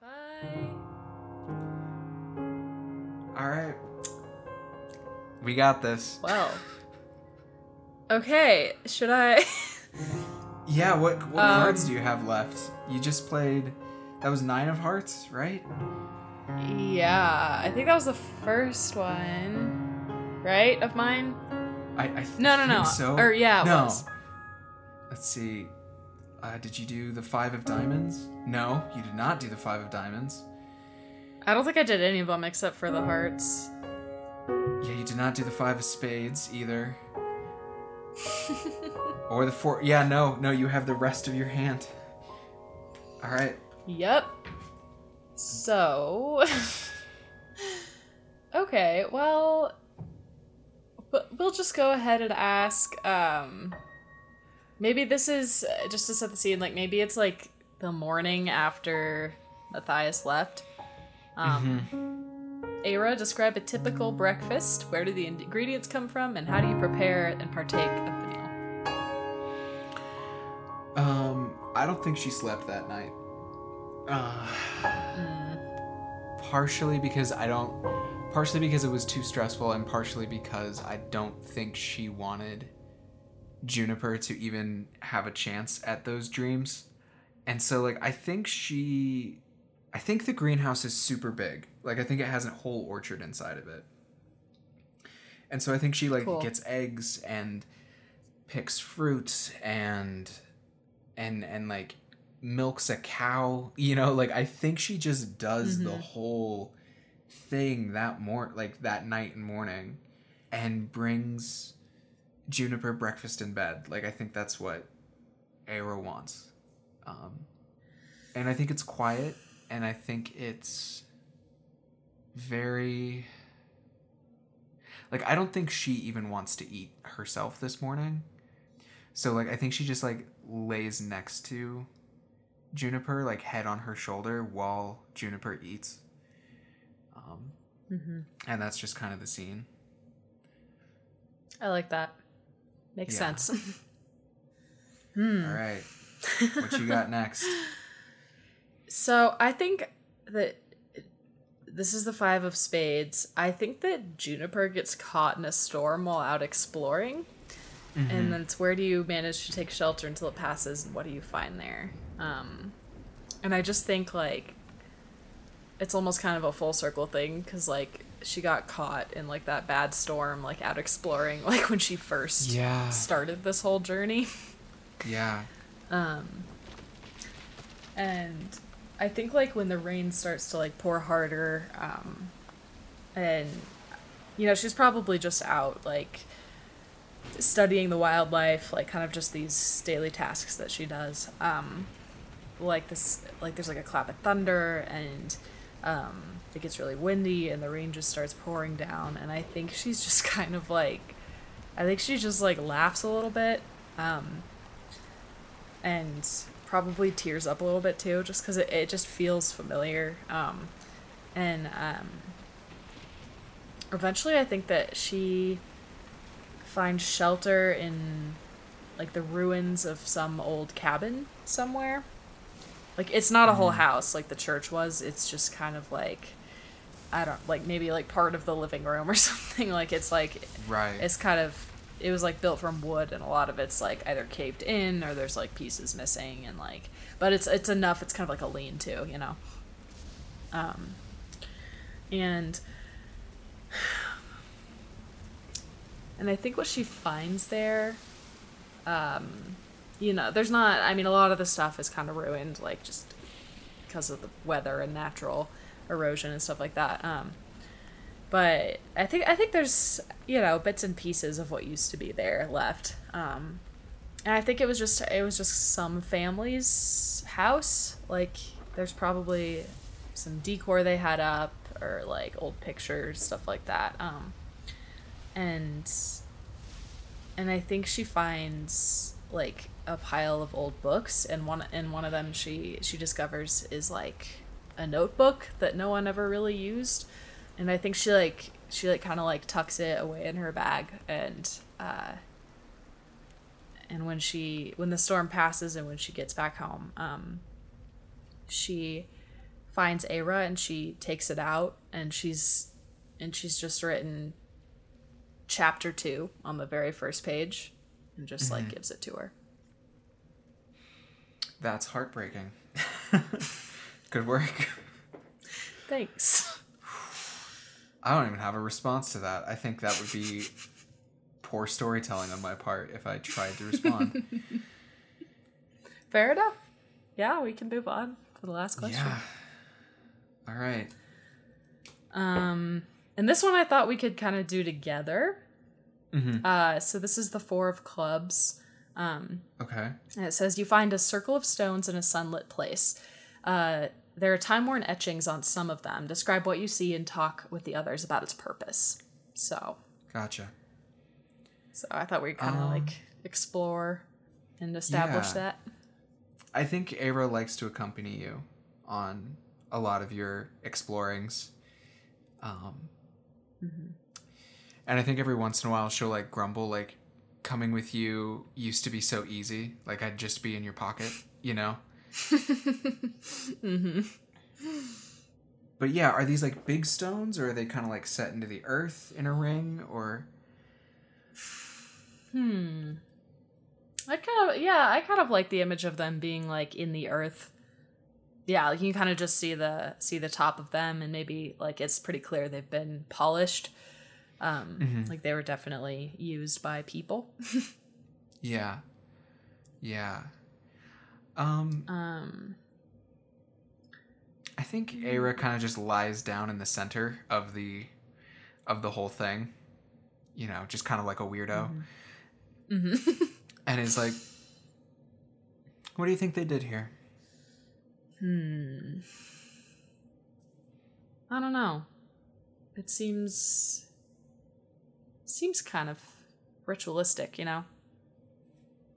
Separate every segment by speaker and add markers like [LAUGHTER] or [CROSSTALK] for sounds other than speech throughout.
Speaker 1: well.
Speaker 2: Bye.
Speaker 1: All right. We got this.
Speaker 2: Well. Okay, should I? [LAUGHS]
Speaker 1: Yeah, what what
Speaker 2: Um,
Speaker 1: cards do you have left? You just played that was 9 of hearts, right?
Speaker 2: yeah, I think that was the first one, right? Of mine?
Speaker 1: I, I th-
Speaker 2: No, no, no.
Speaker 1: so.
Speaker 2: Or yeah, it
Speaker 1: no.
Speaker 2: was.
Speaker 1: Let's see. Uh, did you do the 5 of diamonds? No, you did not do the 5 of diamonds.
Speaker 2: I don't think I did any of them except for the hearts.
Speaker 1: Yeah, you did not do the 5 of spades either. [LAUGHS] or the 4 Yeah, no, no, you have the rest of your hand. All right.
Speaker 2: Yep. So. [LAUGHS] okay, well. But we'll just go ahead and ask. Um, maybe this is uh, just to set the scene. Like maybe it's like the morning after Matthias left. Um, Ara, describe a typical breakfast. Where do the ingredients come from, and how do you prepare and partake of the meal?
Speaker 1: Um, I don't think she slept that night. Uh, partially because I don't. Partially because it was too stressful, and partially because I don't think she wanted Juniper to even have a chance at those dreams. And so, like, I think she. I think the greenhouse is super big. Like, I think it has a whole orchard inside of it. And so I think she, like,
Speaker 2: Cool.
Speaker 1: gets eggs and picks fruit and and and like milks a cow you know like i think she just does the mm-hmm. whole thing that more like that night and morning and brings juniper breakfast in bed like i think that's what Aero wants um and i think it's quiet and i think it's very like i don't think she even wants to eat herself this morning so like I think she just like lays next to Juniper, like head on her shoulder while Juniper eats. Um,
Speaker 2: Mm-hmm.
Speaker 1: and that's just kind of the scene.
Speaker 2: I like that. Makes
Speaker 1: Yeah.
Speaker 2: sense. [LAUGHS] hmm.
Speaker 1: All right, [LAUGHS] what you got next?
Speaker 2: So I think that this is the five of spades. I think that Juniper gets caught in a storm while out exploring. And then it's where do you manage to take shelter until it passes and what do you find there? Um, and I just think like it's almost kind of a full circle thing because like she got caught in like that bad storm like out exploring [LAUGHS] like when she first
Speaker 1: Yeah.
Speaker 2: started this whole journey.
Speaker 1: Yeah, Um.
Speaker 2: and I think like when the rain starts to like pour harder, um, and you know she's probably just out like studying the wildlife, like kind of just these daily tasks that she does. Um, like this, like there's like a clap of thunder and. Um, it gets really windy and the rain just starts pouring down and i think she's just [LAUGHS] kind of like i think she just like laughs a little bit um, and probably tears up a little bit too, just because it, it just feels familiar. Um, and um, eventually, I think that she finds shelter in like the ruins of some old cabin somewhere. Like it's not a whole house like the church was. It's just kind of like I don't like maybe like part of the living room or [LAUGHS] something. Like it's like
Speaker 1: right.
Speaker 2: it's kind of it was like built from wood and a lot of it's like either caved in or there's like pieces missing and like but it's it's enough it's kind of like a lean to you know um and [SIGHS] and i think what she finds there um you know there's not i mean a lot of the stuff is kind of ruined like just because of the weather and natural erosion and stuff like that um but I think I think there's you know bits and pieces of what used to be there left. Um, and I think it was just it was just some family's house. Like there's probably some decor they had up or like old pictures stuff like that. Um, and and I think she finds like a pile of old books and one and one of them she she discovers is like a notebook that no one ever really used and I think she like she like kind of like tucks it away in her bag and uh and when she when the storm passes and when she gets back home um she finds Aira and she takes it out and she's and she's just written chapter 2 on the very first page and just like gives it to her.
Speaker 1: That's heartbreaking. [LAUGHS] Good work.
Speaker 2: Thanks.
Speaker 1: I don't even have a response to that. I think that would be poor storytelling on my part if I tried to respond.
Speaker 2: Fair enough. Yeah, we can move on to the last question.
Speaker 1: yeah. All right.
Speaker 2: Um, and this one I thought we could kind of do together.
Speaker 1: Mhm.
Speaker 2: Uh, so this is the four of clubs. Um,
Speaker 1: Okay.
Speaker 2: and it says you find a circle of stones in a sunlit place. Uh, there are time-worn etchings on some of them. Describe what you see and talk with the others about its purpose. So,
Speaker 1: Gotcha.
Speaker 2: so I thought we'd kind of
Speaker 1: Um,
Speaker 2: like explore and establish
Speaker 1: yeah.
Speaker 2: that.
Speaker 1: I think Aira likes to accompany you on a lot of your explorings. Um, And I think every once in a while she'll like grumble, like, coming with you used to be so easy. Like, I'd just be in your pocket, you know? [LAUGHS]
Speaker 2: Mm-hmm.
Speaker 1: But yeah, are these like big stones or are they kind of like set into the earth in a ring or.
Speaker 2: Hmm. I kind of yeah, I kind of like the image of them being like in the earth. Yeah, like you kind of just see the see the top of them, and maybe like it's pretty clear they've been polished. Um,
Speaker 1: Mhm.
Speaker 2: like they were definitely used by people.
Speaker 1: Yeah. Yeah. Um,
Speaker 2: Um,
Speaker 1: I think Aira kind of just lies down in the center of the of the whole thing. You know, just kind of like a weirdo.
Speaker 2: mhm. [LAUGHS]
Speaker 1: And is like What do you think they did here?
Speaker 2: hmm. I don't know. It seems seems kind of ritualistic, you know.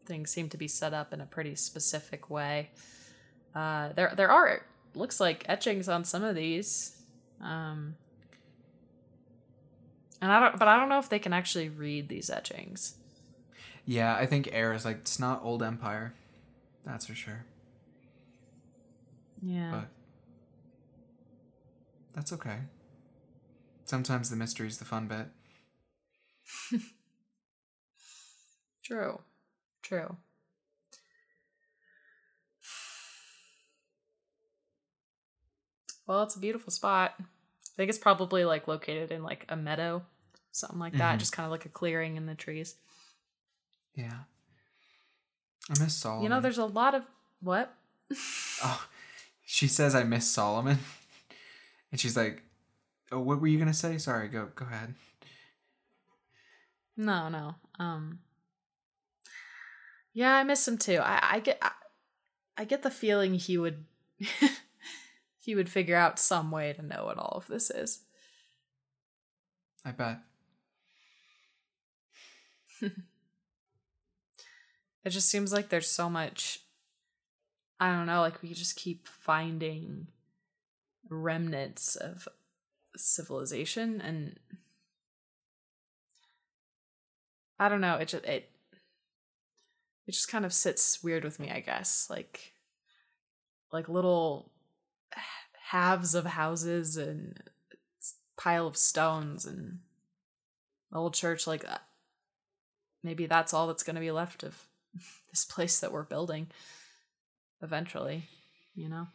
Speaker 2: Things seem to be set up in a pretty specific way. Uh, there there are looks like etchings on some of these, um, and I don't. But I don't know if they can actually read these etchings.
Speaker 1: Yeah, I think air is like it's not old empire. That's for sure.
Speaker 2: Yeah.
Speaker 1: But that's okay. Sometimes the mystery's the fun bit.
Speaker 2: True. True. Well, it's a beautiful spot. I think it's probably like located in like a meadow, something like that,
Speaker 1: Mhm.
Speaker 2: just kind of like a clearing in the trees.
Speaker 1: Yeah. I miss Solomon.
Speaker 2: You know, there's a lot of what?
Speaker 1: Oh, she says I miss Solomon, and she's like, "Oh, what were you gonna say? Sorry, go go ahead."
Speaker 2: No, no. Um Yeah, I miss him too. I I get I, I get the feeling he would [LAUGHS] he would figure out some way to know what all of this is.
Speaker 1: I bet. [LAUGHS]
Speaker 2: It just seems like there's so much I don't know, like we just keep finding remnants of civilization and I don't know, it just it it just kind of sits weird with me, I guess. Like like little halves of houses and pile of stones and the old church like uh, maybe that's all that's going to be left of [LAUGHS] this place that we're building eventually, you know?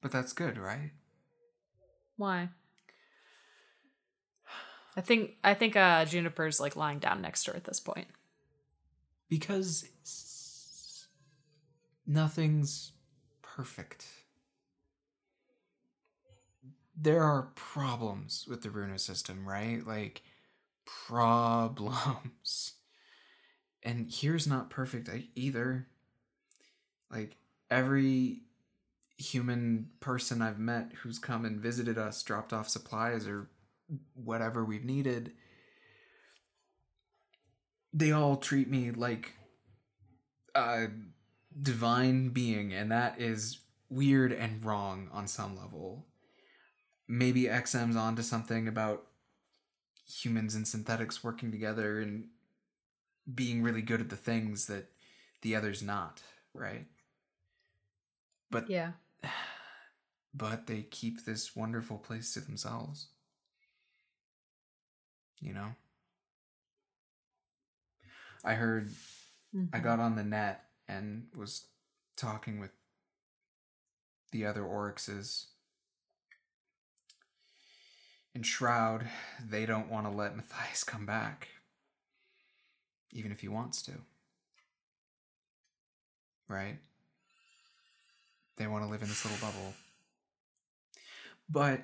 Speaker 1: But that's good, right?
Speaker 2: Why? I think I think uh Juniper's like lying down next to her at this point.
Speaker 1: Because nothing's perfect. There are problems with the Runa system, right? Like problems. And here's not perfect either. Like every human person I've met who's come and visited us, dropped off supplies or whatever we've needed, they all treat me like a divine being, and that is weird and wrong on some level. Maybe XM's onto something about humans and synthetics working together and being really good at the things that the others not, right? But
Speaker 2: Yeah. [SIGHS]
Speaker 1: but they keep this wonderful place to themselves. You know? I heard, I mm-hmm. got on the net and was talking with the other Oryxes. In Shroud, they don't want to let [LAUGHS] Matthias come back, even if he wants to. Right? They want to live in this little bubble. But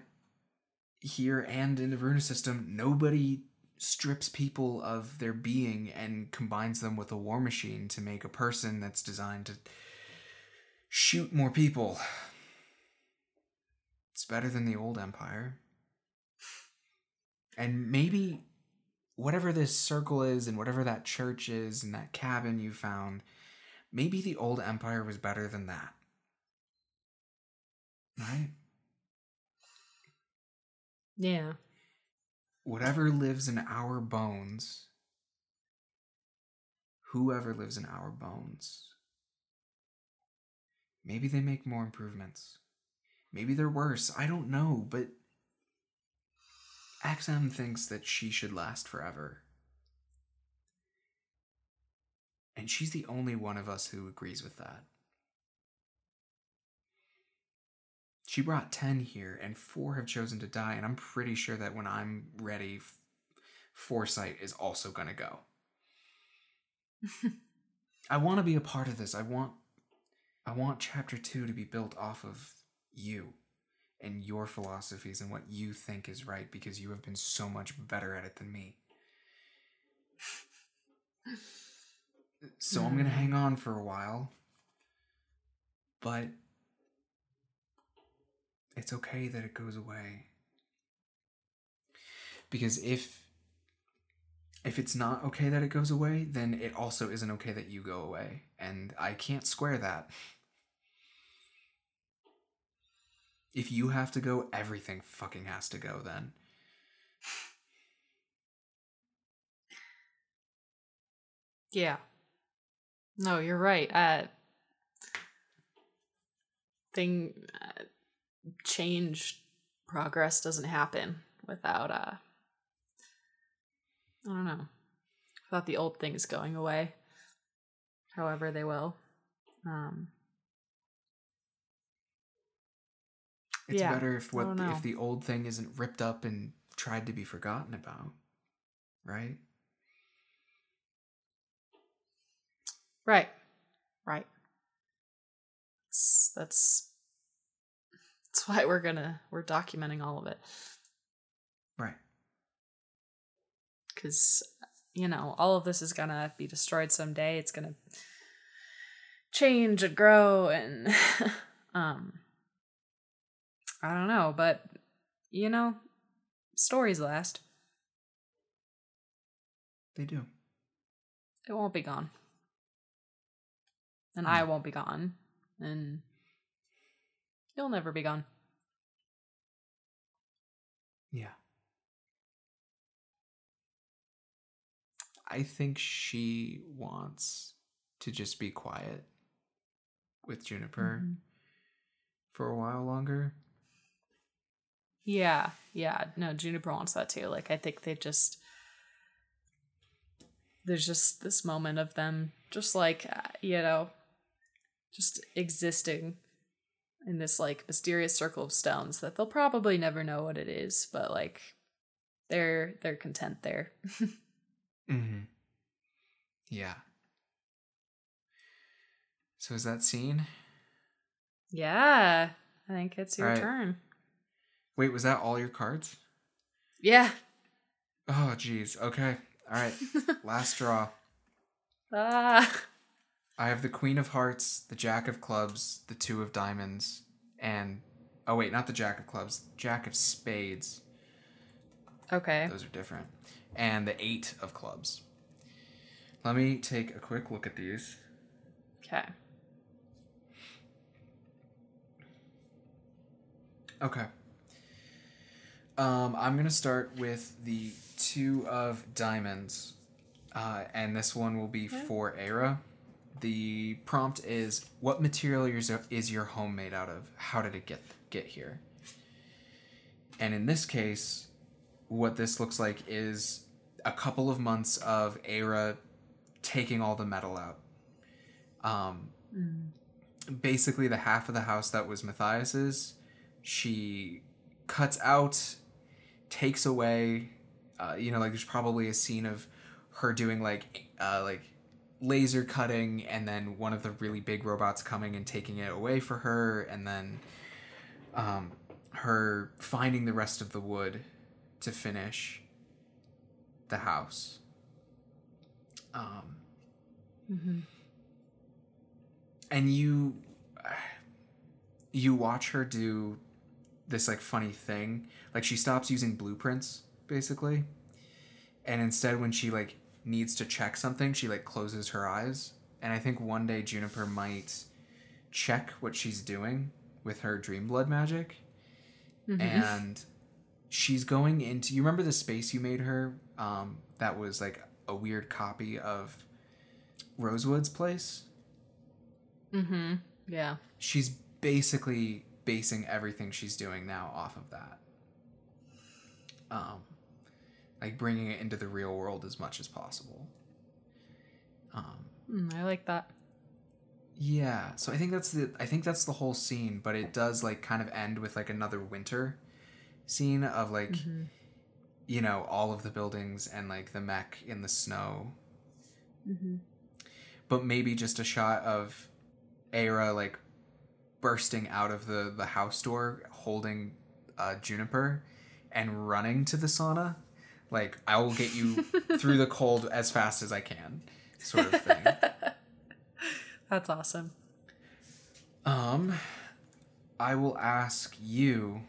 Speaker 1: here and in the Runa system, nobody strips people of their being and combines them with a war machine to make a person that's designed to shoot more people. It's better than the old empire. And maybe whatever this circle is and whatever that church is and that cabin you found, maybe the old empire was better than that. Right?
Speaker 2: Yeah.
Speaker 1: Whatever lives in our bones, whoever lives in our bones, maybe they make more improvements. Maybe they're worse. I don't know, but XM thinks that she should last forever. And she's the only one of us who agrees with that. She brought 10 here, and four have chosen to die, and I'm pretty sure that when I'm ready, F- Foresight is also gonna go. [LAUGHS] I want to be a part of this. I want I want chapter 2 to be built off of you and your philosophies and what you think is right because you have been so much better at it than me. So I'm going to mm. hang on for a while. But it's okay that it goes away. Because if if it's not okay that it goes away, then it also isn't okay that you go away. And I can't square that. If you have to go, everything fucking has to go then.
Speaker 2: Yeah. No, you're right. Uh thing uh, change progress doesn't happen without uh I don't know. Without the old things going away. However they will. Um
Speaker 1: It's
Speaker 2: Yeah,
Speaker 1: better if what if the old thing isn't ripped up and tried to be forgotten about. Right?
Speaker 2: Right. Right. That's that's that's why we're gonna we're documenting all of it.
Speaker 1: Right.
Speaker 2: because you know all of this is gonna be destroyed someday it's gonna change and grow and [LAUGHS] um i don't know but you know stories last
Speaker 1: They do.
Speaker 2: it won't be gone and i won't be gone and you'll never be gone
Speaker 1: Yeah. I think she wants to just be quiet with Juniper
Speaker 2: Mhm.
Speaker 1: for a while longer.
Speaker 2: Yeah, yeah. No, Juniper wants that too. Like I think they just there's just this moment of them just like uh, you know just existing in this like mysterious circle of stones that they'll probably never know what it is, but like they're they're content there. [LAUGHS]
Speaker 1: Mm-hmm. Yeah. So is that scene?
Speaker 2: yeah. I think it's your
Speaker 1: Alright.
Speaker 2: turn.
Speaker 1: Wait, was that all your cards?
Speaker 2: Yeah.
Speaker 1: Oh, geez. Okay. All right. [LAUGHS] Last draw.
Speaker 2: ah.
Speaker 1: I have the Queen of Hearts, the Jack of Clubs, the Two of Diamonds, and oh wait, not the Jack of Clubs, Jack of Spades.
Speaker 2: Okay.
Speaker 1: Those are different. And the Eight of Clubs. Let me take a quick look at these.
Speaker 2: Okay.
Speaker 1: Okay. Um, I'm gonna start with the Two of Diamonds, uh, and this one will be for Era, the prompt is what material is, is your home made out of? How did it get get here? And in this case, what this looks like is a couple of months of Era taking all the metal out. Um, Basically, the half of the house that was Matthias's, she cuts out, takes away. Uh, you know, like there's probably a scene of her doing like uh, like laser cutting, and then one of the really big robots coming and taking it away for her, and then um, her finding the rest of the wood to finish the house. Um, And you, you watch her do this like funny thing. Like she stops using blueprints basically, and instead when she like needs to check something, she like closes her eyes. And I think one day Juniper might check what she's doing with her dream blood magic and she's going into you remember the space you made her um, that was like a weird copy of rosewood's place
Speaker 2: Mm-hmm. Yeah.
Speaker 1: she's basically basing everything she's doing now off of that um, like bringing it into the real world as much as possible um,
Speaker 2: Mm, I like that.
Speaker 1: Yeah, so I think that's the I think that's the whole scene, but it does like kind of end with like another winter scene of like you know all of the buildings and like the mech in the snow. But maybe just a shot of Era like bursting out of the the house door holding uh, Juniper and running to the sauna. Like I will get you [LAUGHS] through the cold as fast as I can, sort of thing. [LAUGHS]
Speaker 2: That's awesome.
Speaker 1: Um, I will ask you,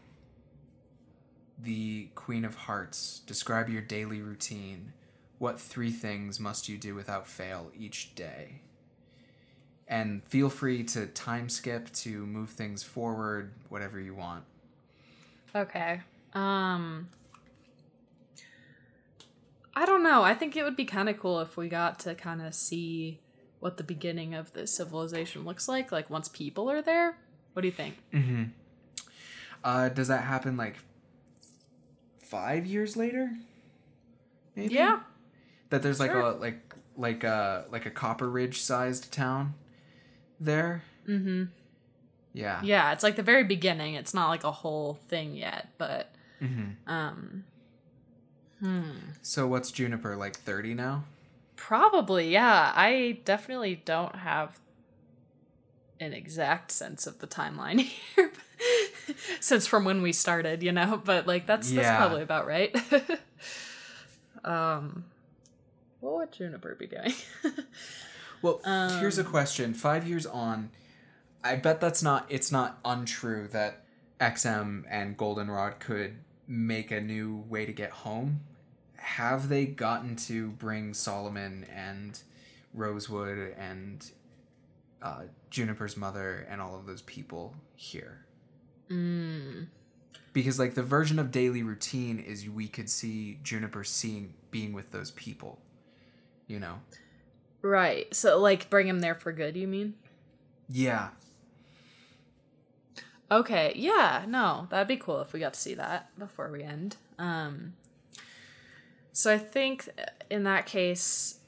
Speaker 1: the Queen of Hearts, describe your daily routine. What three things must you do without fail each day? And feel free to time skip to move things forward, whatever you want.
Speaker 2: Okay. Um I don't know. I think it would be kind of cool if we got to kind of see what the beginning of this civilization looks like like once people are there. What do you think?
Speaker 1: Mm-hmm. Uh, does that happen like five years later? Maybe?
Speaker 2: Yeah.
Speaker 1: that there's like
Speaker 2: Sure.
Speaker 1: a like like a like a copper ridge sized town there
Speaker 2: Mhm.
Speaker 1: yeah
Speaker 2: Yeah, it's like the very beginning. It's not like a whole thing yet, but
Speaker 1: hmm
Speaker 2: um hmm.
Speaker 1: so what's juniper like 30 now
Speaker 2: Probably, yeah. I definitely don't have an exact sense of the timeline [LAUGHS] here. Since from when we started, you know, but like that's
Speaker 1: Yeah.
Speaker 2: that's probably about right. [LAUGHS] um what would Juniper be doing? [LAUGHS]
Speaker 1: well here's a
Speaker 2: Um,
Speaker 1: question five years on i bet that's not it's not untrue that xm and goldenrod could make a new way to get home have they gotten to bring solomon and rosewood and uh, juniper's mother and all of those people here?
Speaker 2: Mm,
Speaker 1: because like the version of daily routine is we could see juniper seeing being with those people you know?
Speaker 2: Right. So like bring him there for good, you mean?
Speaker 1: yeah.
Speaker 2: Okay, yeah, no, that'd be cool if we got to see that before we end. Um, so I think in that case,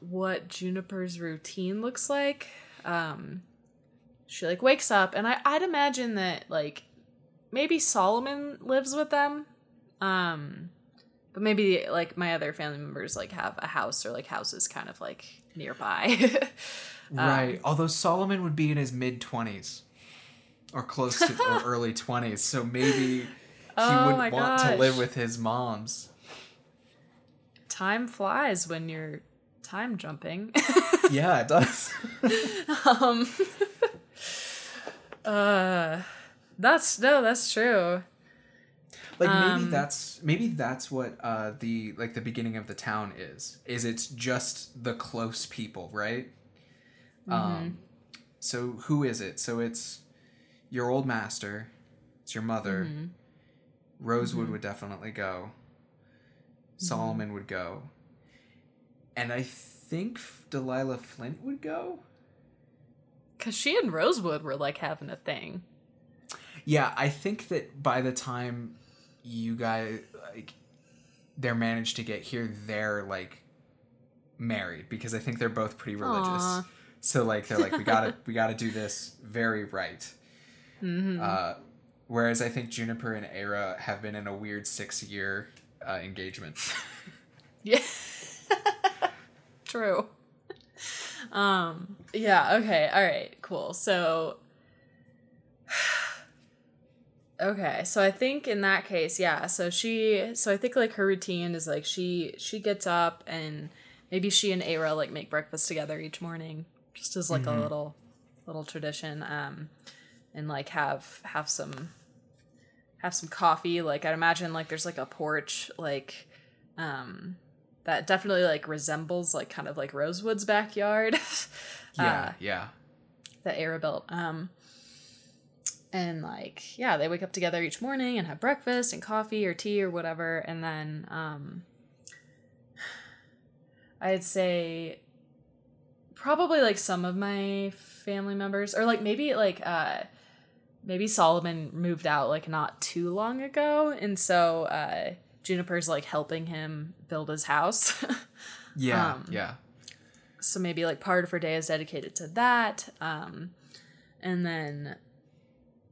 Speaker 2: what Juniper's routine looks like, um, she like wakes up, and I I'd imagine that like maybe Solomon lives with them, um, but maybe like my other family members like have a house or like houses kind of like nearby. [LAUGHS]
Speaker 1: right although solomon would be in his mid-20s or close to or [LAUGHS] early 20s so maybe he
Speaker 2: Oh
Speaker 1: wouldn't want to live with his moms
Speaker 2: Time flies when you're time jumping. [LAUGHS]
Speaker 1: yeah it does. [LAUGHS]
Speaker 2: Um [LAUGHS] uh that's no that's true.
Speaker 1: Like maybe
Speaker 2: Um,
Speaker 1: that's maybe that's what uh the like the beginning of the town is is it's just the close people right?
Speaker 2: Mm-hmm.
Speaker 1: um so who is it? So it's your old master it's your mother.
Speaker 2: Mm-hmm.
Speaker 1: rosewood would definitely go solomon would go and i think delilah flint would go
Speaker 2: Cause she and Rosewood were like having a thing.
Speaker 1: Yeah, I think that by the time you guys like they're managed to get here, they're like married because I think they're both pretty religious.
Speaker 2: Aw.
Speaker 1: So like they're like we gotta [LAUGHS] we gotta do this very right.
Speaker 2: Mm-hmm.
Speaker 1: Uh, whereas I think Juniper and Era have been in a weird six year uh, engagement. [LAUGHS]
Speaker 2: Yeah. [LAUGHS] True. Um yeah, okay. All right. Cool. So [SIGHS] Okay, so I think in that case, yeah. So she so I think like her routine is like she she gets up and maybe she and Ara like make breakfast together each morning just as like a little little tradition um and like have have some have some coffee like I'd imagine like there's like a porch like um that definitely like resembles like kind of like Rosewood's backyard.
Speaker 1: yeah, [LAUGHS]
Speaker 2: Uh,
Speaker 1: yeah.
Speaker 2: The Era built. Um, and like, yeah, they wake up together each morning and have breakfast and coffee or tea or whatever. And then, um, I'd say probably like some of my family members, or like maybe like, uh, maybe Solomon moved out like not too long ago. And so, uh, Juniper's like helping him build his house. [LAUGHS]
Speaker 1: Yeah,
Speaker 2: um,
Speaker 1: yeah.
Speaker 2: so maybe like part of her day is dedicated to that um and then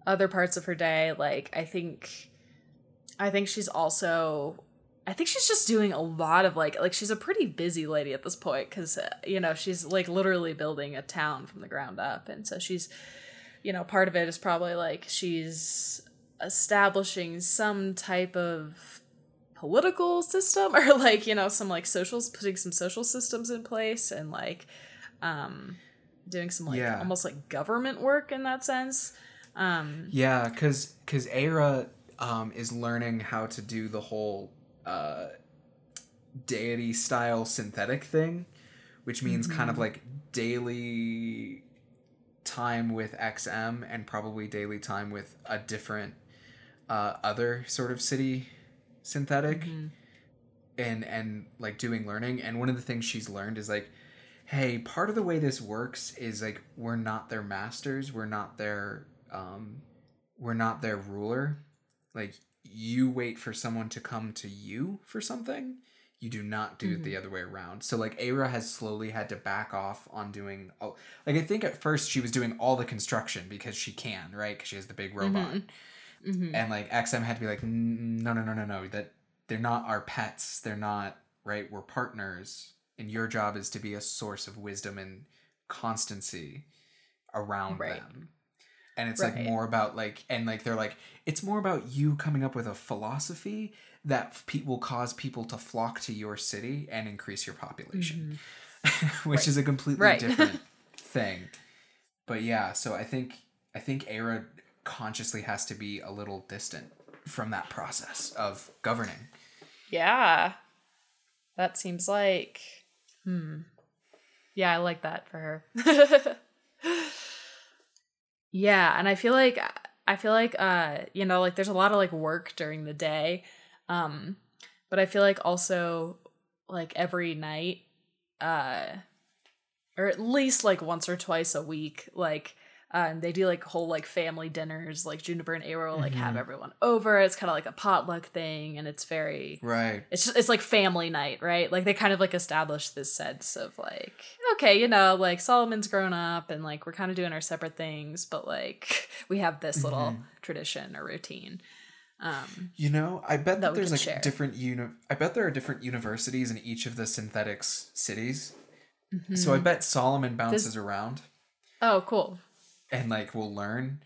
Speaker 2: other parts of her day like i think i think she's also i think she's just doing a lot of like like she's a pretty busy lady at this point because uh, you know she's like literally building a town from the ground up and so she's you know part of it is probably like she's establishing some type of political system [LAUGHS] or like you know some like socials putting some social systems in place and like um doing some like
Speaker 1: Yeah.
Speaker 2: almost like government work in that sense um
Speaker 1: Yeah, because because Era um, is learning how to do the whole uh, deity style synthetic thing, which means kind of like daily time with XM and probably daily time with a different uh, other sort of city synthetic and and like doing learning. And one of the things she's learned is like hey part of the way this works is like we're not their masters. We're not their um we're not their ruler. Like you wait for someone to come to you for something you do not do it the mm-hmm. other way around. So like Aira has slowly had to back off on doing oh like i think at first she was doing all the construction because she can right? Because she has the big mm-hmm. robot. Mm-hmm. And like xm had to be like no no no no no that they're not our pets. They're not right? We're partners. And your job is to be a source of wisdom and constancy around
Speaker 2: Right.
Speaker 1: them. And it's like more about like and like they're like it's more about you coming up with a philosophy that pe- will cause people to flock to your city and increase your population. [LAUGHS] Which is a completely
Speaker 2: Right.
Speaker 1: different [LAUGHS] thing. But yeah so i think i think era consciously has to be a little distant from that process of governing.
Speaker 2: Yeah. That seems like hmm. Yeah i like that for her. [LAUGHS] Yeah and i feel like i feel like uh you know like there's a lot of like work during the day um but i feel like also like every night uh or at least like once or twice a week like and they do like whole like family dinners like juniper and Aero will like have everyone over it's kind of like a potluck thing and it's very
Speaker 1: right
Speaker 2: it's just, it's like family night, right? Like they kind of like establish this sense of like, okay, you know, like Solomon's grown up and like we're kind of doing our separate things, but like [LAUGHS] we have this little
Speaker 1: Mm-hmm.
Speaker 2: tradition or routine. Um,
Speaker 1: you know i bet
Speaker 2: That
Speaker 1: that, there's like
Speaker 2: share.
Speaker 1: different uni- i bet there are different universities in each of the synthetics cities
Speaker 2: Mm-hmm.
Speaker 1: so i bet solomon bounces around
Speaker 2: oh, cool.
Speaker 1: and like we'll learn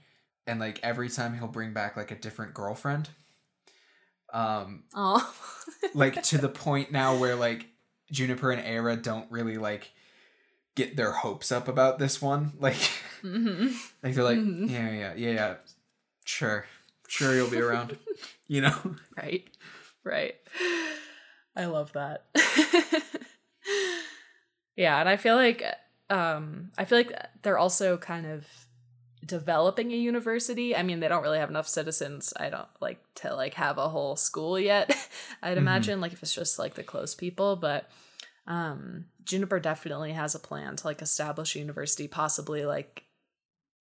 Speaker 1: and like every time he'll bring back like a different girlfriend um
Speaker 2: Oh,
Speaker 1: like to the [LAUGHS] point now where like Juniper and Era don't really like get their hopes up about this one. [LAUGHS] Like
Speaker 2: Mhm.
Speaker 1: like they're like,
Speaker 2: Mhm.
Speaker 1: yeah, yeah, yeah, yeah. Sure. Sure you'll be around. [LAUGHS] you know?
Speaker 2: right, right. I love that. [LAUGHS] yeah, and I feel like um I feel like they're also kind of developing a university. I mean, they don't really have enough citizens. I don't like to like have a whole school yet. [LAUGHS] I'd imagine like if it's just like the close people, but um Juniper definitely has a plan to like establish a university possibly like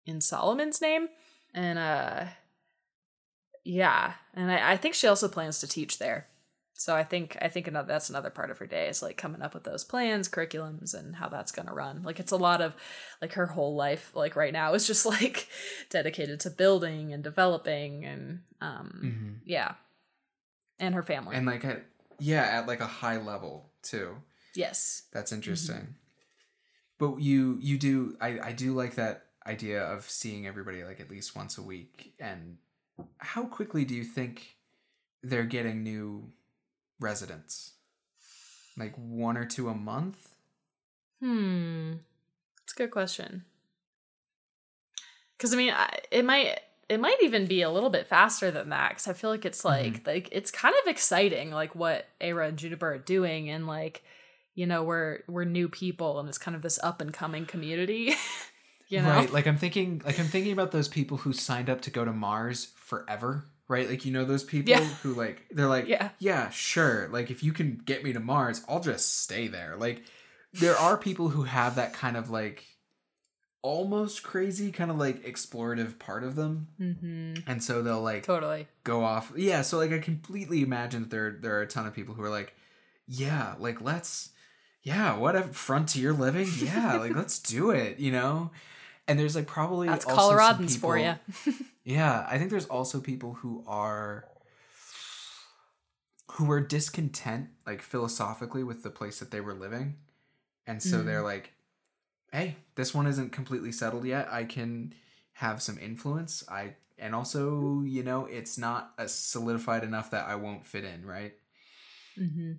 Speaker 2: in Solomon's name. And uh yeah, and I, I think she also plans to teach there. So I think I think another that's another part of her day is like coming up with those plans, curriculums, and how that's gonna run. Like it's a lot of like her whole life, like right now, is just [LAUGHS] like dedicated to building and developing and um
Speaker 1: Mm-hmm.
Speaker 2: yeah, and her family.
Speaker 1: And like, at, yeah, at like a high level too.
Speaker 2: yes,
Speaker 1: That's interesting. But you you do I I do like that idea of seeing everybody like at least once a week. And how quickly do you think they're getting new residents? Like one or two a month?
Speaker 2: Hmm. It's a good question. Because I mean, I, it might it might even be a little bit faster than that. Because I feel like it's like like it's kind of exciting, like what Era and Juniper are doing, and like you know we're we're new people, and it's kind of this up and coming community. [LAUGHS] you know,
Speaker 1: Right. Like I'm thinking like I'm thinking about those people who signed up to go to Mars forever. Right? Like you know those people
Speaker 2: Yeah.
Speaker 1: who like they're like,
Speaker 2: Yeah.
Speaker 1: yeah, sure. Like if you can get me to Mars, I'll just stay there. Like there are people who have that kind of like almost crazy kind of like explorative part of them.
Speaker 2: mm-hmm.
Speaker 1: And so they'll like
Speaker 2: totally.
Speaker 1: go off. Yeah, so like I completely imagine that there there are a ton of people who are like, yeah, like let's yeah, what a frontier living. Yeah, like let's do it, you know? And there's like probably
Speaker 2: That's Coloradans for you. [LAUGHS] [LAUGHS]
Speaker 1: Yeah, I think there's also people who are who are discontent like philosophically with the place that they were living. And so
Speaker 2: Mhm.
Speaker 1: they're like, "Hey, this one isn't completely settled yet. I can have some influence. I and also, you know, it's not uh, solidified enough that I won't fit in, right?
Speaker 2: mm-hmm.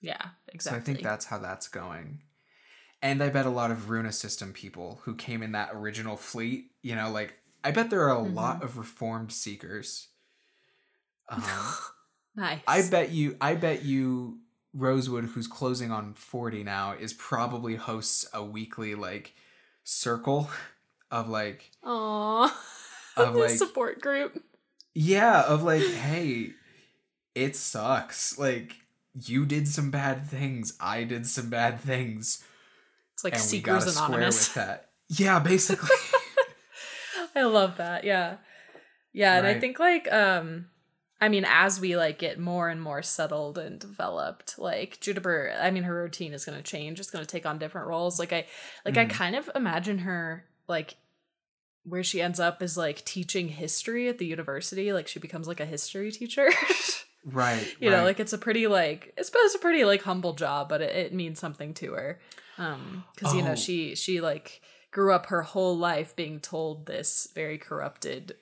Speaker 2: Yeah, exactly.
Speaker 1: So I think that's how that's going. And I bet a lot of Runa system people who came in that original fleet, you know, like I bet there are a lot
Speaker 2: Mm-hmm.
Speaker 1: of reformed seekers. [LAUGHS] Um,
Speaker 2: nice.
Speaker 1: I bet you I bet you Rosewood who's closing on 40 now is probably hosts a weekly like circle [LAUGHS] of like
Speaker 2: Aww.
Speaker 1: Of, [LAUGHS] like-
Speaker 2: support group.
Speaker 1: yeah, of like hey, it sucks. Like you did some bad things, I did some bad things.
Speaker 2: It's like
Speaker 1: and
Speaker 2: Seekers Anonymous. [LAUGHS]
Speaker 1: Yeah, basically. [LAUGHS]
Speaker 2: I love that. Yeah. Yeah, and I think like um I mean as we like get more and more settled and developed, like Juniper, I mean her routine is going to change. It's going to take on different roles. Like I like I
Speaker 1: Mhm.
Speaker 2: kind of imagine her like where she ends up is like teaching history at the university, like she becomes like a history teacher. [LAUGHS]
Speaker 1: right.
Speaker 2: you know, like it's a pretty like it's, it's a pretty like humble job, but it, it means something to her. Um cuz you know,
Speaker 1: Oh.
Speaker 2: she she like grew up her whole life being told this very corrupted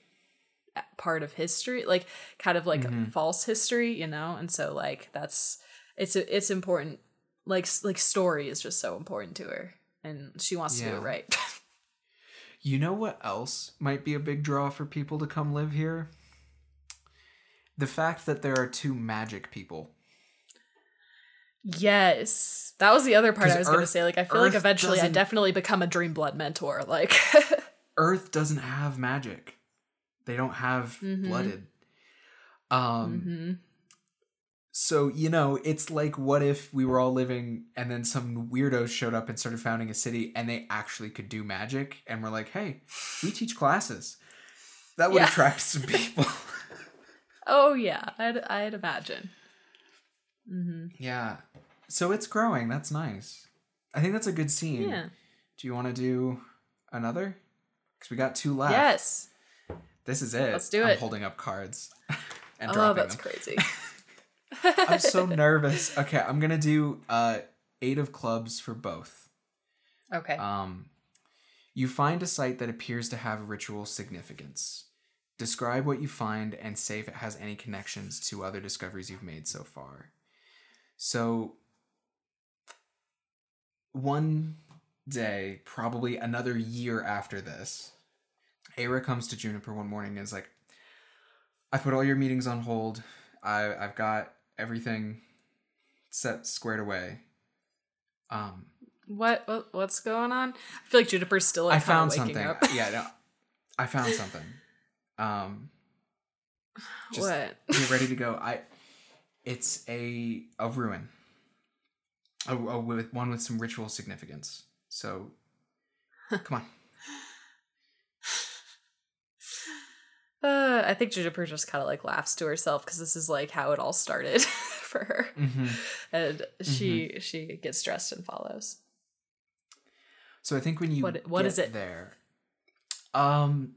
Speaker 2: part of history, like kind of like
Speaker 1: Mhm.
Speaker 2: false history, you know? And so like that's it's it's important like like story is just so important to her and she wants to do it right. [LAUGHS]
Speaker 1: You know what else might be a big draw for people to come live here? The fact that there are two magic people.
Speaker 2: Yes. That was the other part I was going to say like I feel like eventually I definitely become a dream blood mentor like [LAUGHS]
Speaker 1: Earth doesn't have magic. They don't have
Speaker 2: Mhm.
Speaker 1: blooded. Um
Speaker 2: Mhm.
Speaker 1: so you know, it's like what if we were all living and then some weirdos showed up and started founding a city and they actually could do magic and we're like, "Hey, we teach classes." That would
Speaker 2: Yeah.
Speaker 1: attract some [LAUGHS] people.
Speaker 2: Oh yeah, I'd I'd imagine. Hmm
Speaker 1: yeah. So it's growing. That's nice. I think that's a good scene.
Speaker 2: Yeah.
Speaker 1: Do you want to do another? Because we got two left.
Speaker 2: Yes.
Speaker 1: This is it.
Speaker 2: Let's do
Speaker 1: I'm
Speaker 2: it.
Speaker 1: holding up cards [LAUGHS] and
Speaker 2: Oh,
Speaker 1: dropping
Speaker 2: that's
Speaker 1: them.
Speaker 2: crazy. [LAUGHS]
Speaker 1: I'm so [LAUGHS] nervous. Okay, I'm gonna do uh eight of clubs for both.
Speaker 2: okay.
Speaker 1: Um, you find a site that appears to have ritual significance. Describe what you find and say if it has any connections to other discoveries you've made so far. So, one day, probably another year after this, Ara comes to Juniper one morning and is like, I put all your meetings on hold. I, I've got everything set squared away. Um,
Speaker 2: what, what what's going on? I feel like Juniper's still like
Speaker 1: I found something.
Speaker 2: up.
Speaker 1: yeah, no, I found something. Um, [SIGHS] just
Speaker 2: what?
Speaker 1: get ready to go. I, it's a a ruin. A, a with one with some ritual significance. So, [LAUGHS] come on.
Speaker 2: Uh, I think Juniper just kind of like laughs to herself because this is like how it all started [LAUGHS] for her,
Speaker 1: Mm-hmm.
Speaker 2: and she she gets dressed and follows.
Speaker 1: So I think when you
Speaker 2: What- what
Speaker 1: get
Speaker 2: is it?
Speaker 1: there, um,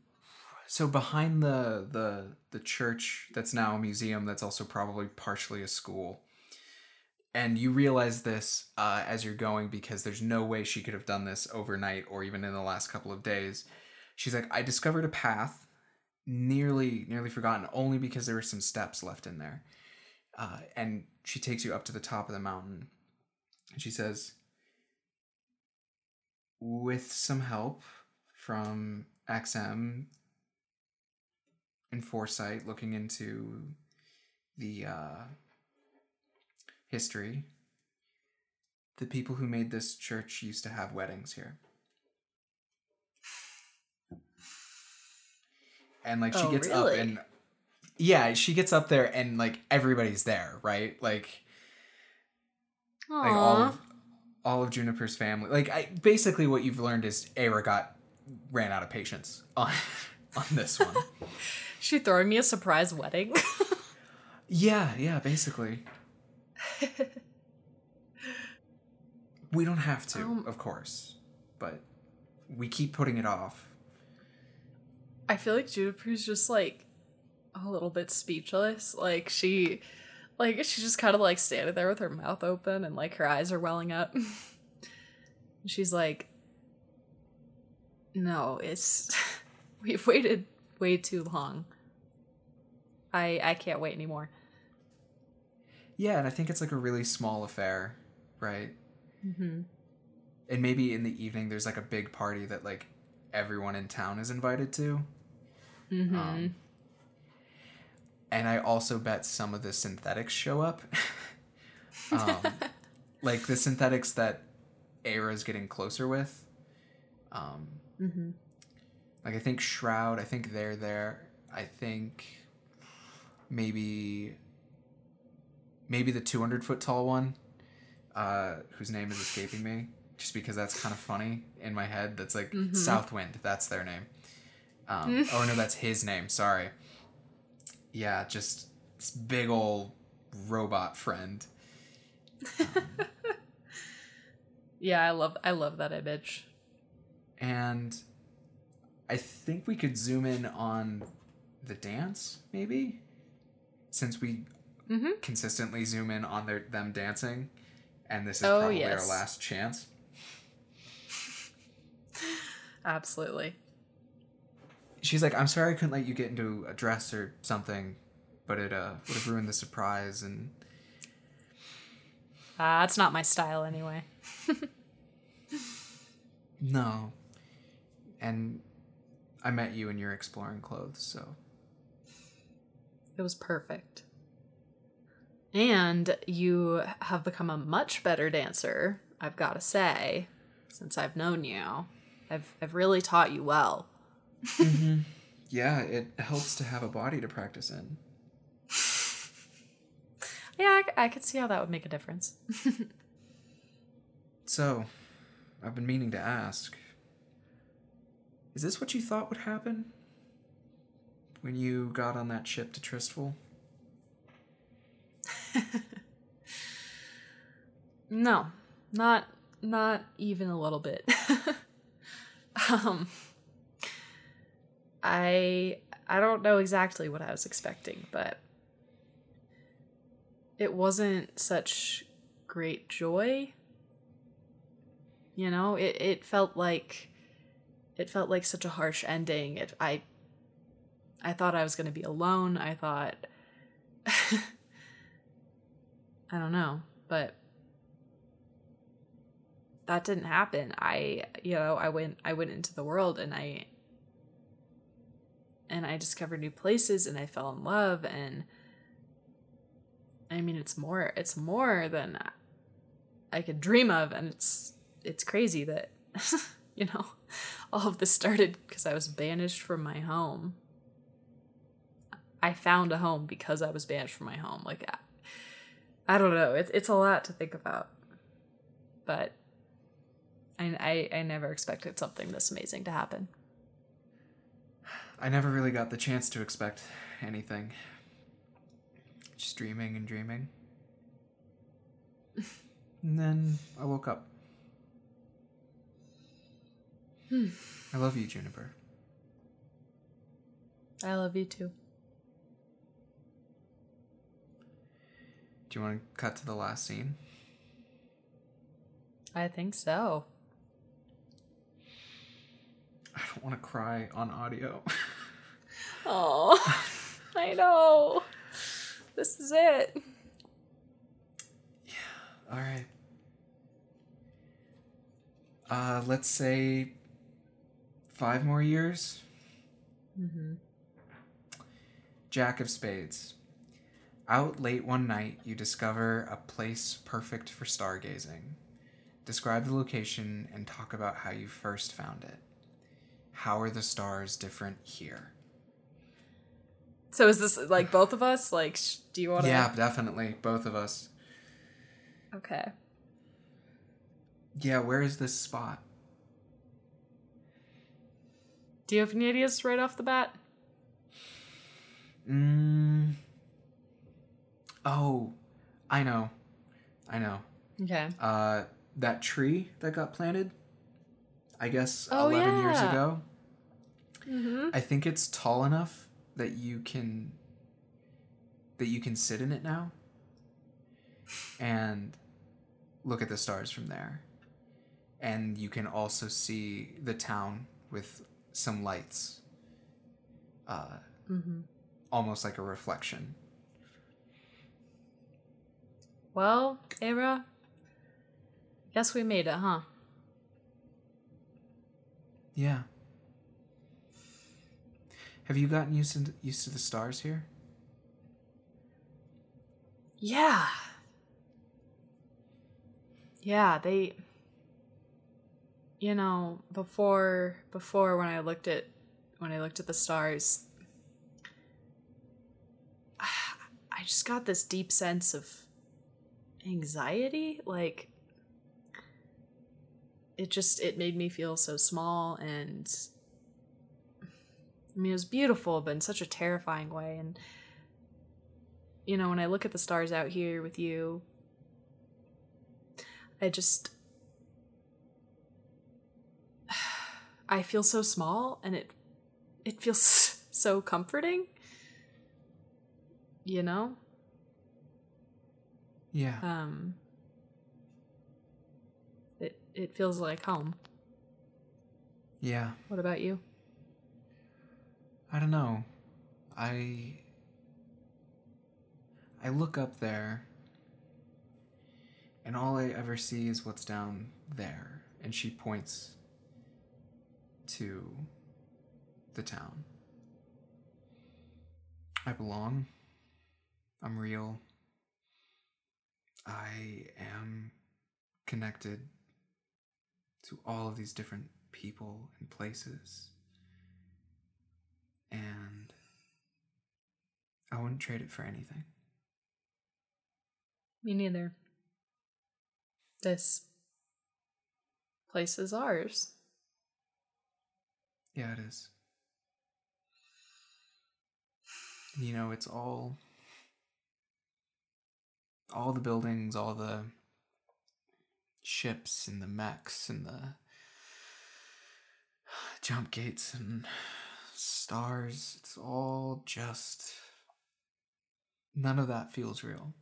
Speaker 1: so behind the the the church that's now a museum that's also probably partially a school, and you realize this uh, as you're going because there's no way she could have done this overnight or even in the last couple of days. She's like, I discovered a path, nearly nearly forgotten, only because there were some steps left in there, uh, and she takes you up to the top of the mountain, and she says with some help from XM and Foresight looking into the uh, history, the people who made this church used to have weddings here. And like she
Speaker 2: Oh,
Speaker 1: gets up and yeah, she gets up there and like everybody's there, right? Like like all of all of Juniper's family. Like I basically what you've learned is Aira got ran out of patience on [LAUGHS] on this one. [LAUGHS]
Speaker 2: she throwing me a surprise wedding. [LAUGHS]
Speaker 1: yeah, yeah, basically. we don't have to,
Speaker 2: Um,
Speaker 1: of course, but we keep putting it off.
Speaker 2: I feel like Juniper's just like a little bit speechless. Like she like she's just kind of like standing there with her mouth open and like her eyes are welling up. [LAUGHS] she's like No, it's [LAUGHS] we've waited way too long. I I can't wait anymore.
Speaker 1: Yeah, and I think it's like a really small affair, right?
Speaker 2: Mm-hmm.
Speaker 1: And maybe in the evening there's like a big party that like everyone in town is invited to.
Speaker 2: Mm-hmm.
Speaker 1: Um, and I also bet some of the synthetics show up. [LAUGHS] um, like the synthetics that Aira's getting closer with. Um,
Speaker 2: mm-hmm.
Speaker 1: like I think Shroud, I think they're there. I think maybe maybe the 200 foot tall one, uh, whose name is escaping me, just because that's kind of funny in my head. That's like
Speaker 2: Mhm.
Speaker 1: Southwind. That's their name. Um, oh no, that's his name. Sorry. Yeah, just big old robot friend. [LAUGHS]
Speaker 2: Yeah, I love I love that image.
Speaker 1: And I think we could zoom in on the dance, maybe, since we
Speaker 2: Mm-hmm.
Speaker 1: consistently zoom in on their them dancing, and this is
Speaker 2: Oh,
Speaker 1: probably
Speaker 2: yes.
Speaker 1: our last chance.
Speaker 2: Absolutely.
Speaker 1: She's like, "I'm sorry I couldn't let you get into a dress or something, but it uh, would have ruined the surprise." And
Speaker 2: Uh, that's not my style anyway. [LAUGHS]
Speaker 1: no, and I met you in your exploring clothes, so
Speaker 2: It was perfect. And you have become a much better dancer, I've got to say, since I've known you. I've I've really taught you well. Mm-hmm. [LAUGHS]
Speaker 1: yeah, it helps to have a body to practice in.
Speaker 2: Yeah, I could see how that would make a difference. [LAUGHS]
Speaker 1: So, I've been meaning to ask. Is this what you thought would happen? When you got on that ship to Tristful? [LAUGHS]
Speaker 2: No, not not even a little bit. [LAUGHS] um I I don't know exactly what I was expecting, but it wasn't such great joy. You know, it it felt like it felt like such a harsh ending. It I I thought I was going to be alone. I thought [LAUGHS] I don't know, but that didn't happen. I, you know, I went I went into the world and I and I discovered new places and I fell in love and I mean it's more it's more than I could dream of and it's it's crazy that [LAUGHS] you know all of this started because I was banished from my home. I found a home because I was banished from my home. Like I, I don't know. It's it's a lot to think about. But I, I I never expected something this amazing to happen.
Speaker 1: I never really got the chance to expect anything. Just dreaming and dreaming. [LAUGHS] and then I woke up. Hmm. I love you, Juniper.
Speaker 2: I love you too.
Speaker 1: Do you want to cut to the last scene?
Speaker 2: I think so.
Speaker 1: I don't want to cry on audio. [LAUGHS]
Speaker 2: Oh, I know. This is it. Yeah.
Speaker 1: All right. Uh, let's say five more years.
Speaker 2: Mm-hmm.
Speaker 1: Jack of Spades. Out late one night, you discover a place perfect for stargazing. Describe the location and talk about how you first found it. How are the stars different here?
Speaker 2: So is this like both of us? Like, sh- do you want to?
Speaker 1: Yeah, definitely. Both of us.
Speaker 2: Okay.
Speaker 1: Yeah, where is this spot?
Speaker 2: Do you have any ideas right off the bat?
Speaker 1: Oh, I know. I know.
Speaker 2: Okay.
Speaker 1: Uh, that tree that got planted, I guess
Speaker 2: Oh,
Speaker 1: 11 years ago.
Speaker 2: Mm-hmm.
Speaker 1: I think it's tall enough that you can that you can sit in it now and look at the stars from there. And you can also see the town with some lights. Uh
Speaker 2: Mm-hmm.
Speaker 1: almost like a reflection.
Speaker 2: Well, Era, guess we made it, huh?
Speaker 1: Yeah. Have you gotten used to used to the stars here?
Speaker 2: Yeah. Yeah, they you know, before before when I looked at when I looked at the stars [SIGHS] I just got this deep sense of anxiety, like it just it made me feel so small and I mean it was beautiful but in such a terrifying way and you know, when I look at the stars out here with you, I just [SIGHS] I feel so small and it it feels [LAUGHS] so comforting. You know?
Speaker 1: Yeah.
Speaker 2: Um it it feels like home.
Speaker 1: Yeah.
Speaker 2: What about you?
Speaker 1: I don't know. I I look up there and all I ever see is what's down there and she points to the town. I belong. I'm real. I am connected to all of these different people and places. And I wouldn't trade it for anything.
Speaker 2: Me neither. This place is ours.
Speaker 1: Yeah, it is. You know, it's all all the buildings, all the ships and the mechs and the jump gates and stars. It's all just none of that feels real.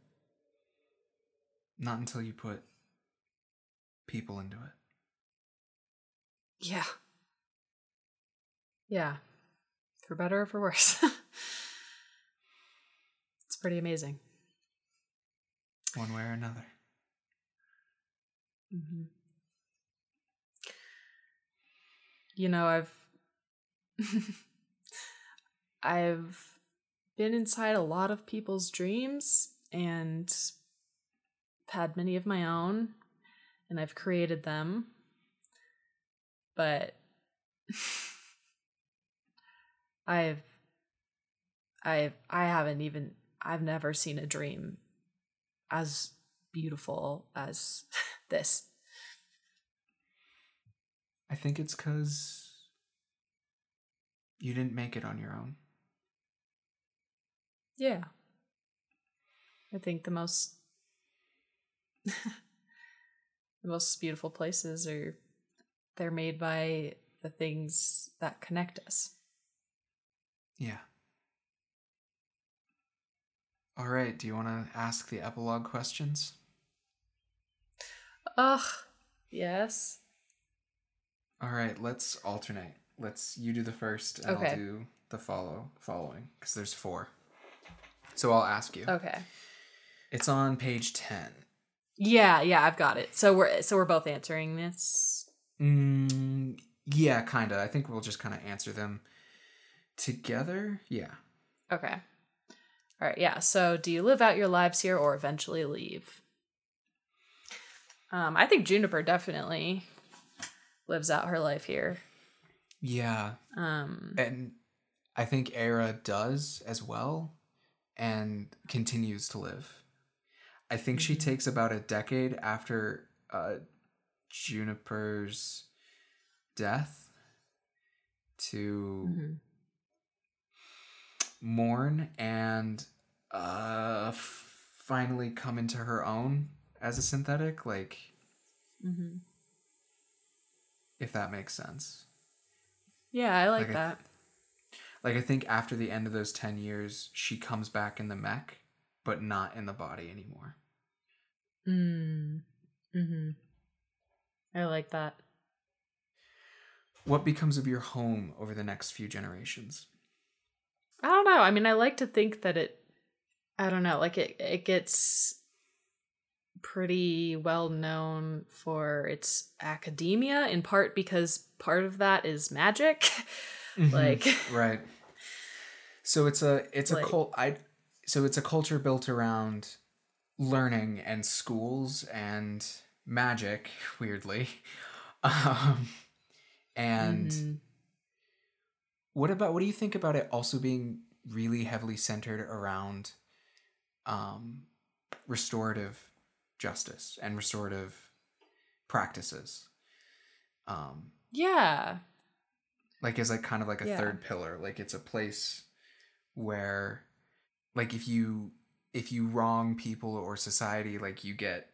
Speaker 1: Not until you put people into it.
Speaker 2: Yeah. Yeah. For better or for worse. [LAUGHS] it's pretty amazing.
Speaker 1: One way or another.
Speaker 2: Mm-hmm. You know, I've [LAUGHS] I've been inside a lot of people's dreams and had many of my own and I've created them. But [LAUGHS] I've I've I haven't even I've never seen a dream as beautiful as [LAUGHS] this.
Speaker 1: I think it's because you didn't make it on your own.
Speaker 2: Yeah. I think the most [LAUGHS] the most beautiful places are they're made by the things that connect us.
Speaker 1: Yeah. All right, do you want to ask the epilogue questions?
Speaker 2: Ugh. Yes.
Speaker 1: All right, let's alternate. Let's you do the first and
Speaker 2: Okay.
Speaker 1: I'll do the follow following because there's four. So I'll ask you.
Speaker 2: Okay.
Speaker 1: It's on page 10.
Speaker 2: Yeah, yeah, I've got it. So we're so we're both answering this.
Speaker 1: Mm, yeah, kind of. I think we'll just kind of answer them together. Yeah.
Speaker 2: Okay. All right, yeah. So do you live out your lives here or eventually leave? Um, I think Juniper definitely lives out her life here.
Speaker 1: Yeah.
Speaker 2: Um,
Speaker 1: And I think Era does as well and continues to live. I think she
Speaker 2: Mhm.
Speaker 1: takes about a decade after uh, Juniper's death to
Speaker 2: mhm.
Speaker 1: mourn and uh, finally come into her own as a synthetic. Like,
Speaker 2: Mhm.
Speaker 1: if that makes sense.
Speaker 2: Yeah, I like
Speaker 1: Like I-
Speaker 2: that.
Speaker 1: Like I think after the end of those 10 years, she comes back in the mech, but not in the body anymore.
Speaker 2: Mm. Mm-hmm. I like that.
Speaker 1: What becomes of your home over the next few generations?
Speaker 2: I don't know. I mean, I like to think that it. I don't know. Like it, it gets pretty well known for its academia, in part because part of that is magic. [LAUGHS] like, [LAUGHS]
Speaker 1: right. So it's a it's a cult I so it's a culture built around learning and schools and magic, weirdly. [LAUGHS] Um and
Speaker 2: mhm.
Speaker 1: What about what do you think about it also being really heavily centered around um restorative justice and restorative practices? Um
Speaker 2: yeah,
Speaker 1: like as like kind of like a
Speaker 2: Yeah.
Speaker 1: third pillar. Like it's a place where like if you if you wrong people or society, like you get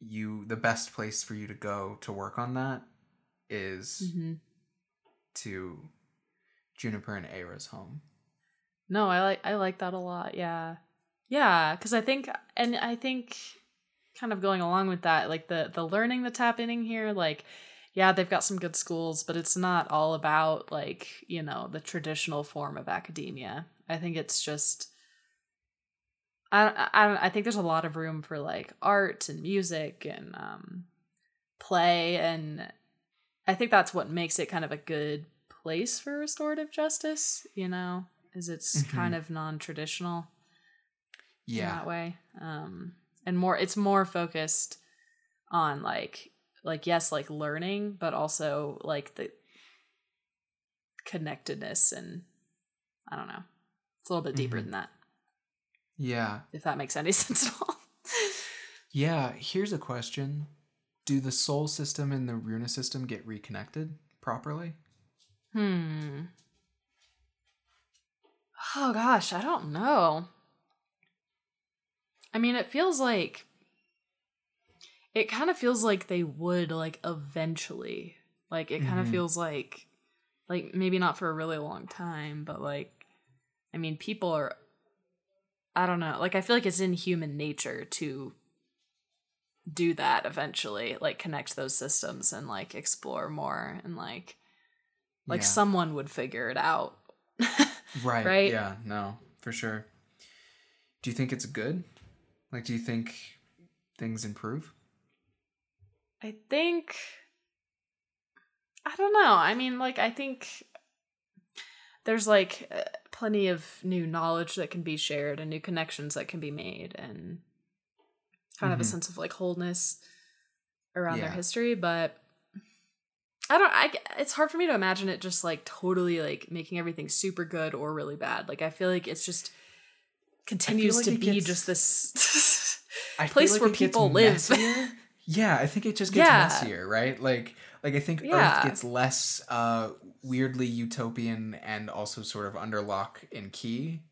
Speaker 1: you the best place for you to go to work on that is
Speaker 2: hmm
Speaker 1: to Juniper and Era's home.
Speaker 2: No, I like I like that a lot. Yeah. Yeah, cuz I think and I think kind of going along with that like the the learning that's happening here like yeah, they've got some good schools, but it's not all about like, you know, the traditional form of academia. I think it's just I I I think there's a lot of room for like art and music and um play and I think that's what makes it kind of a good place for restorative justice, you know, is it's
Speaker 1: Mhm.
Speaker 2: kind of non-traditional in
Speaker 1: Yeah.
Speaker 2: that way. Um and more it's more focused on like like yes, like learning, but also like the connectedness and I don't know. It's a little bit deeper
Speaker 1: Mhm.
Speaker 2: than that,
Speaker 1: Yeah.
Speaker 2: if that makes any [LAUGHS] sense at all.
Speaker 1: Yeah, here's a question. Do the Sol system and the Runa system get reconnected properly?
Speaker 2: Hmm. Oh gosh, I don't know. I mean, it feels like it kind of feels like they would like eventually. Like it kind of
Speaker 1: Mhm.
Speaker 2: feels like like maybe not for a really long time, but like I mean, people are I don't know. Like I feel like it's in human nature to do that eventually, like connect those systems and like explore more and like like
Speaker 1: Yeah.
Speaker 2: someone would figure it out. [LAUGHS]
Speaker 1: Right.
Speaker 2: right?
Speaker 1: Yeah, no, for sure. Do you think it's good? Like do you think things improve?
Speaker 2: I think I don't know. I mean, like I think there's like uh, plenty of new knowledge that can be shared and new connections that can be made and kind of a
Speaker 1: Mhm.
Speaker 2: sense of like wholeness around their history, but I don't I it's hard for me to imagine it just like totally like making everything super good or really bad. Like I feel like it's just continues
Speaker 1: like
Speaker 2: to be
Speaker 1: gets-
Speaker 2: just this [LAUGHS] place
Speaker 1: like
Speaker 2: where people live.
Speaker 1: yeah, I think it just gets
Speaker 2: Yeah.
Speaker 1: messier, right? Like Like I think
Speaker 2: Yeah.
Speaker 1: Earth gets less uh, weirdly utopian and also sort of under lock and key.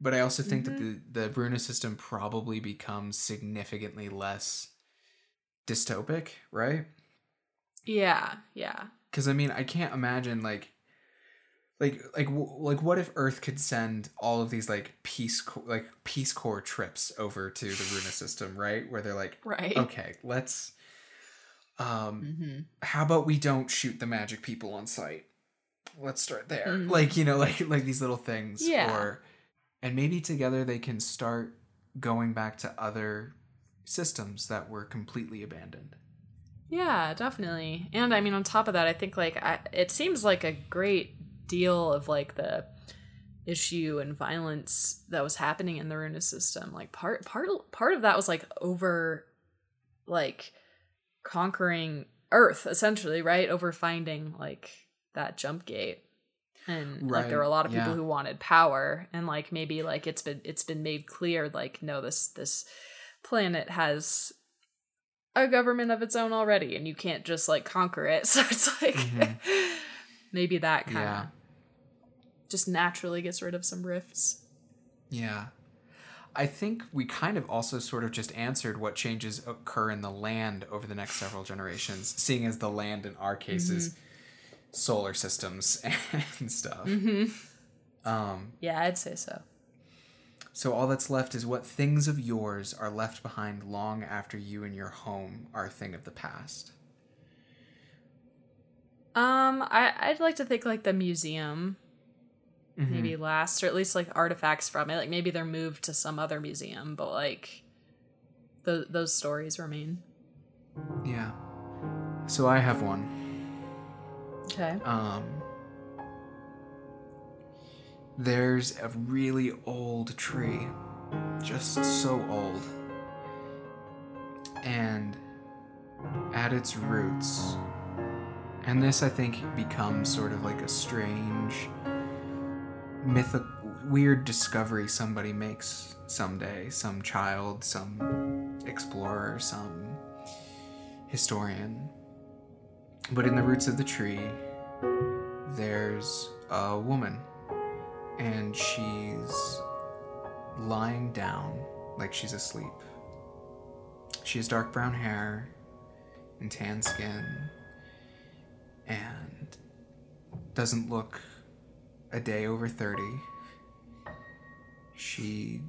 Speaker 1: But I also think that the the Runa system probably becomes significantly less dystopic, right?
Speaker 2: Yeah, yeah.
Speaker 1: Because I mean, I can't imagine like, like, like, w- like, what if Earth could send all of these like peace, co- like peace corps trips over to the Runa [SIGHS] system, right? Where they're like,
Speaker 2: Right.
Speaker 1: okay, let's, um,
Speaker 2: Mm-hmm.
Speaker 1: how about we don't shoot the magic people on sight? Let's start there.
Speaker 2: Mhm.
Speaker 1: Like you know, [LAUGHS] like like these little things,
Speaker 2: Yeah.
Speaker 1: or and maybe together they can start going back to other systems that were completely abandoned.
Speaker 2: Yeah, definitely. And I mean, on top of that, I think like I, it seems like a great deal of like the issue and violence that was happening in the Runa system. Like part part part of that was like over like conquering Earth, essentially, right? Over finding like that jump gate. And like there were a lot of people
Speaker 1: yeah.
Speaker 2: who wanted power and like maybe like it's been it's been made clear like no this this planet has a government of its own already and you can't just like conquer it [LAUGHS] so it's like
Speaker 1: Mhm.
Speaker 2: Maybe that kind of
Speaker 1: Yeah.
Speaker 2: just naturally gets rid of some rifts
Speaker 1: Yeah. I think we kind of also sort of just answered what changes occur in the land over the next several generations, seeing as the land in our case is solar systems [LAUGHS] and stuff.
Speaker 2: mm-hmm.
Speaker 1: Um,
Speaker 2: yeah i'd say so
Speaker 1: so all that's left is what things of yours are left behind long after you and your home are a thing of the past.
Speaker 2: Um I, i'd like to think like the museum
Speaker 1: Mhm.
Speaker 2: maybe last or at least like artifacts from it like maybe they're moved to some other museum but like th- those stories remain
Speaker 1: Yeah. So I have one.
Speaker 2: okay
Speaker 1: Um, there's a really old tree, just so old. And at its roots, and this I think becomes sort of like a strange, mythic, weird discovery somebody makes someday. Some child, some explorer, some historian. But in the roots of the tree, there's a woman, and she's lying down like she's asleep. She has dark brown hair and tan skin, and doesn't look a day over 30. She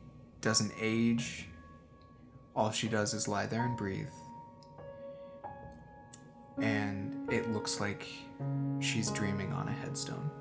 Speaker 1: doesn't age. All she does is lie there and breathe. And it looks like she's dreaming on a headstone.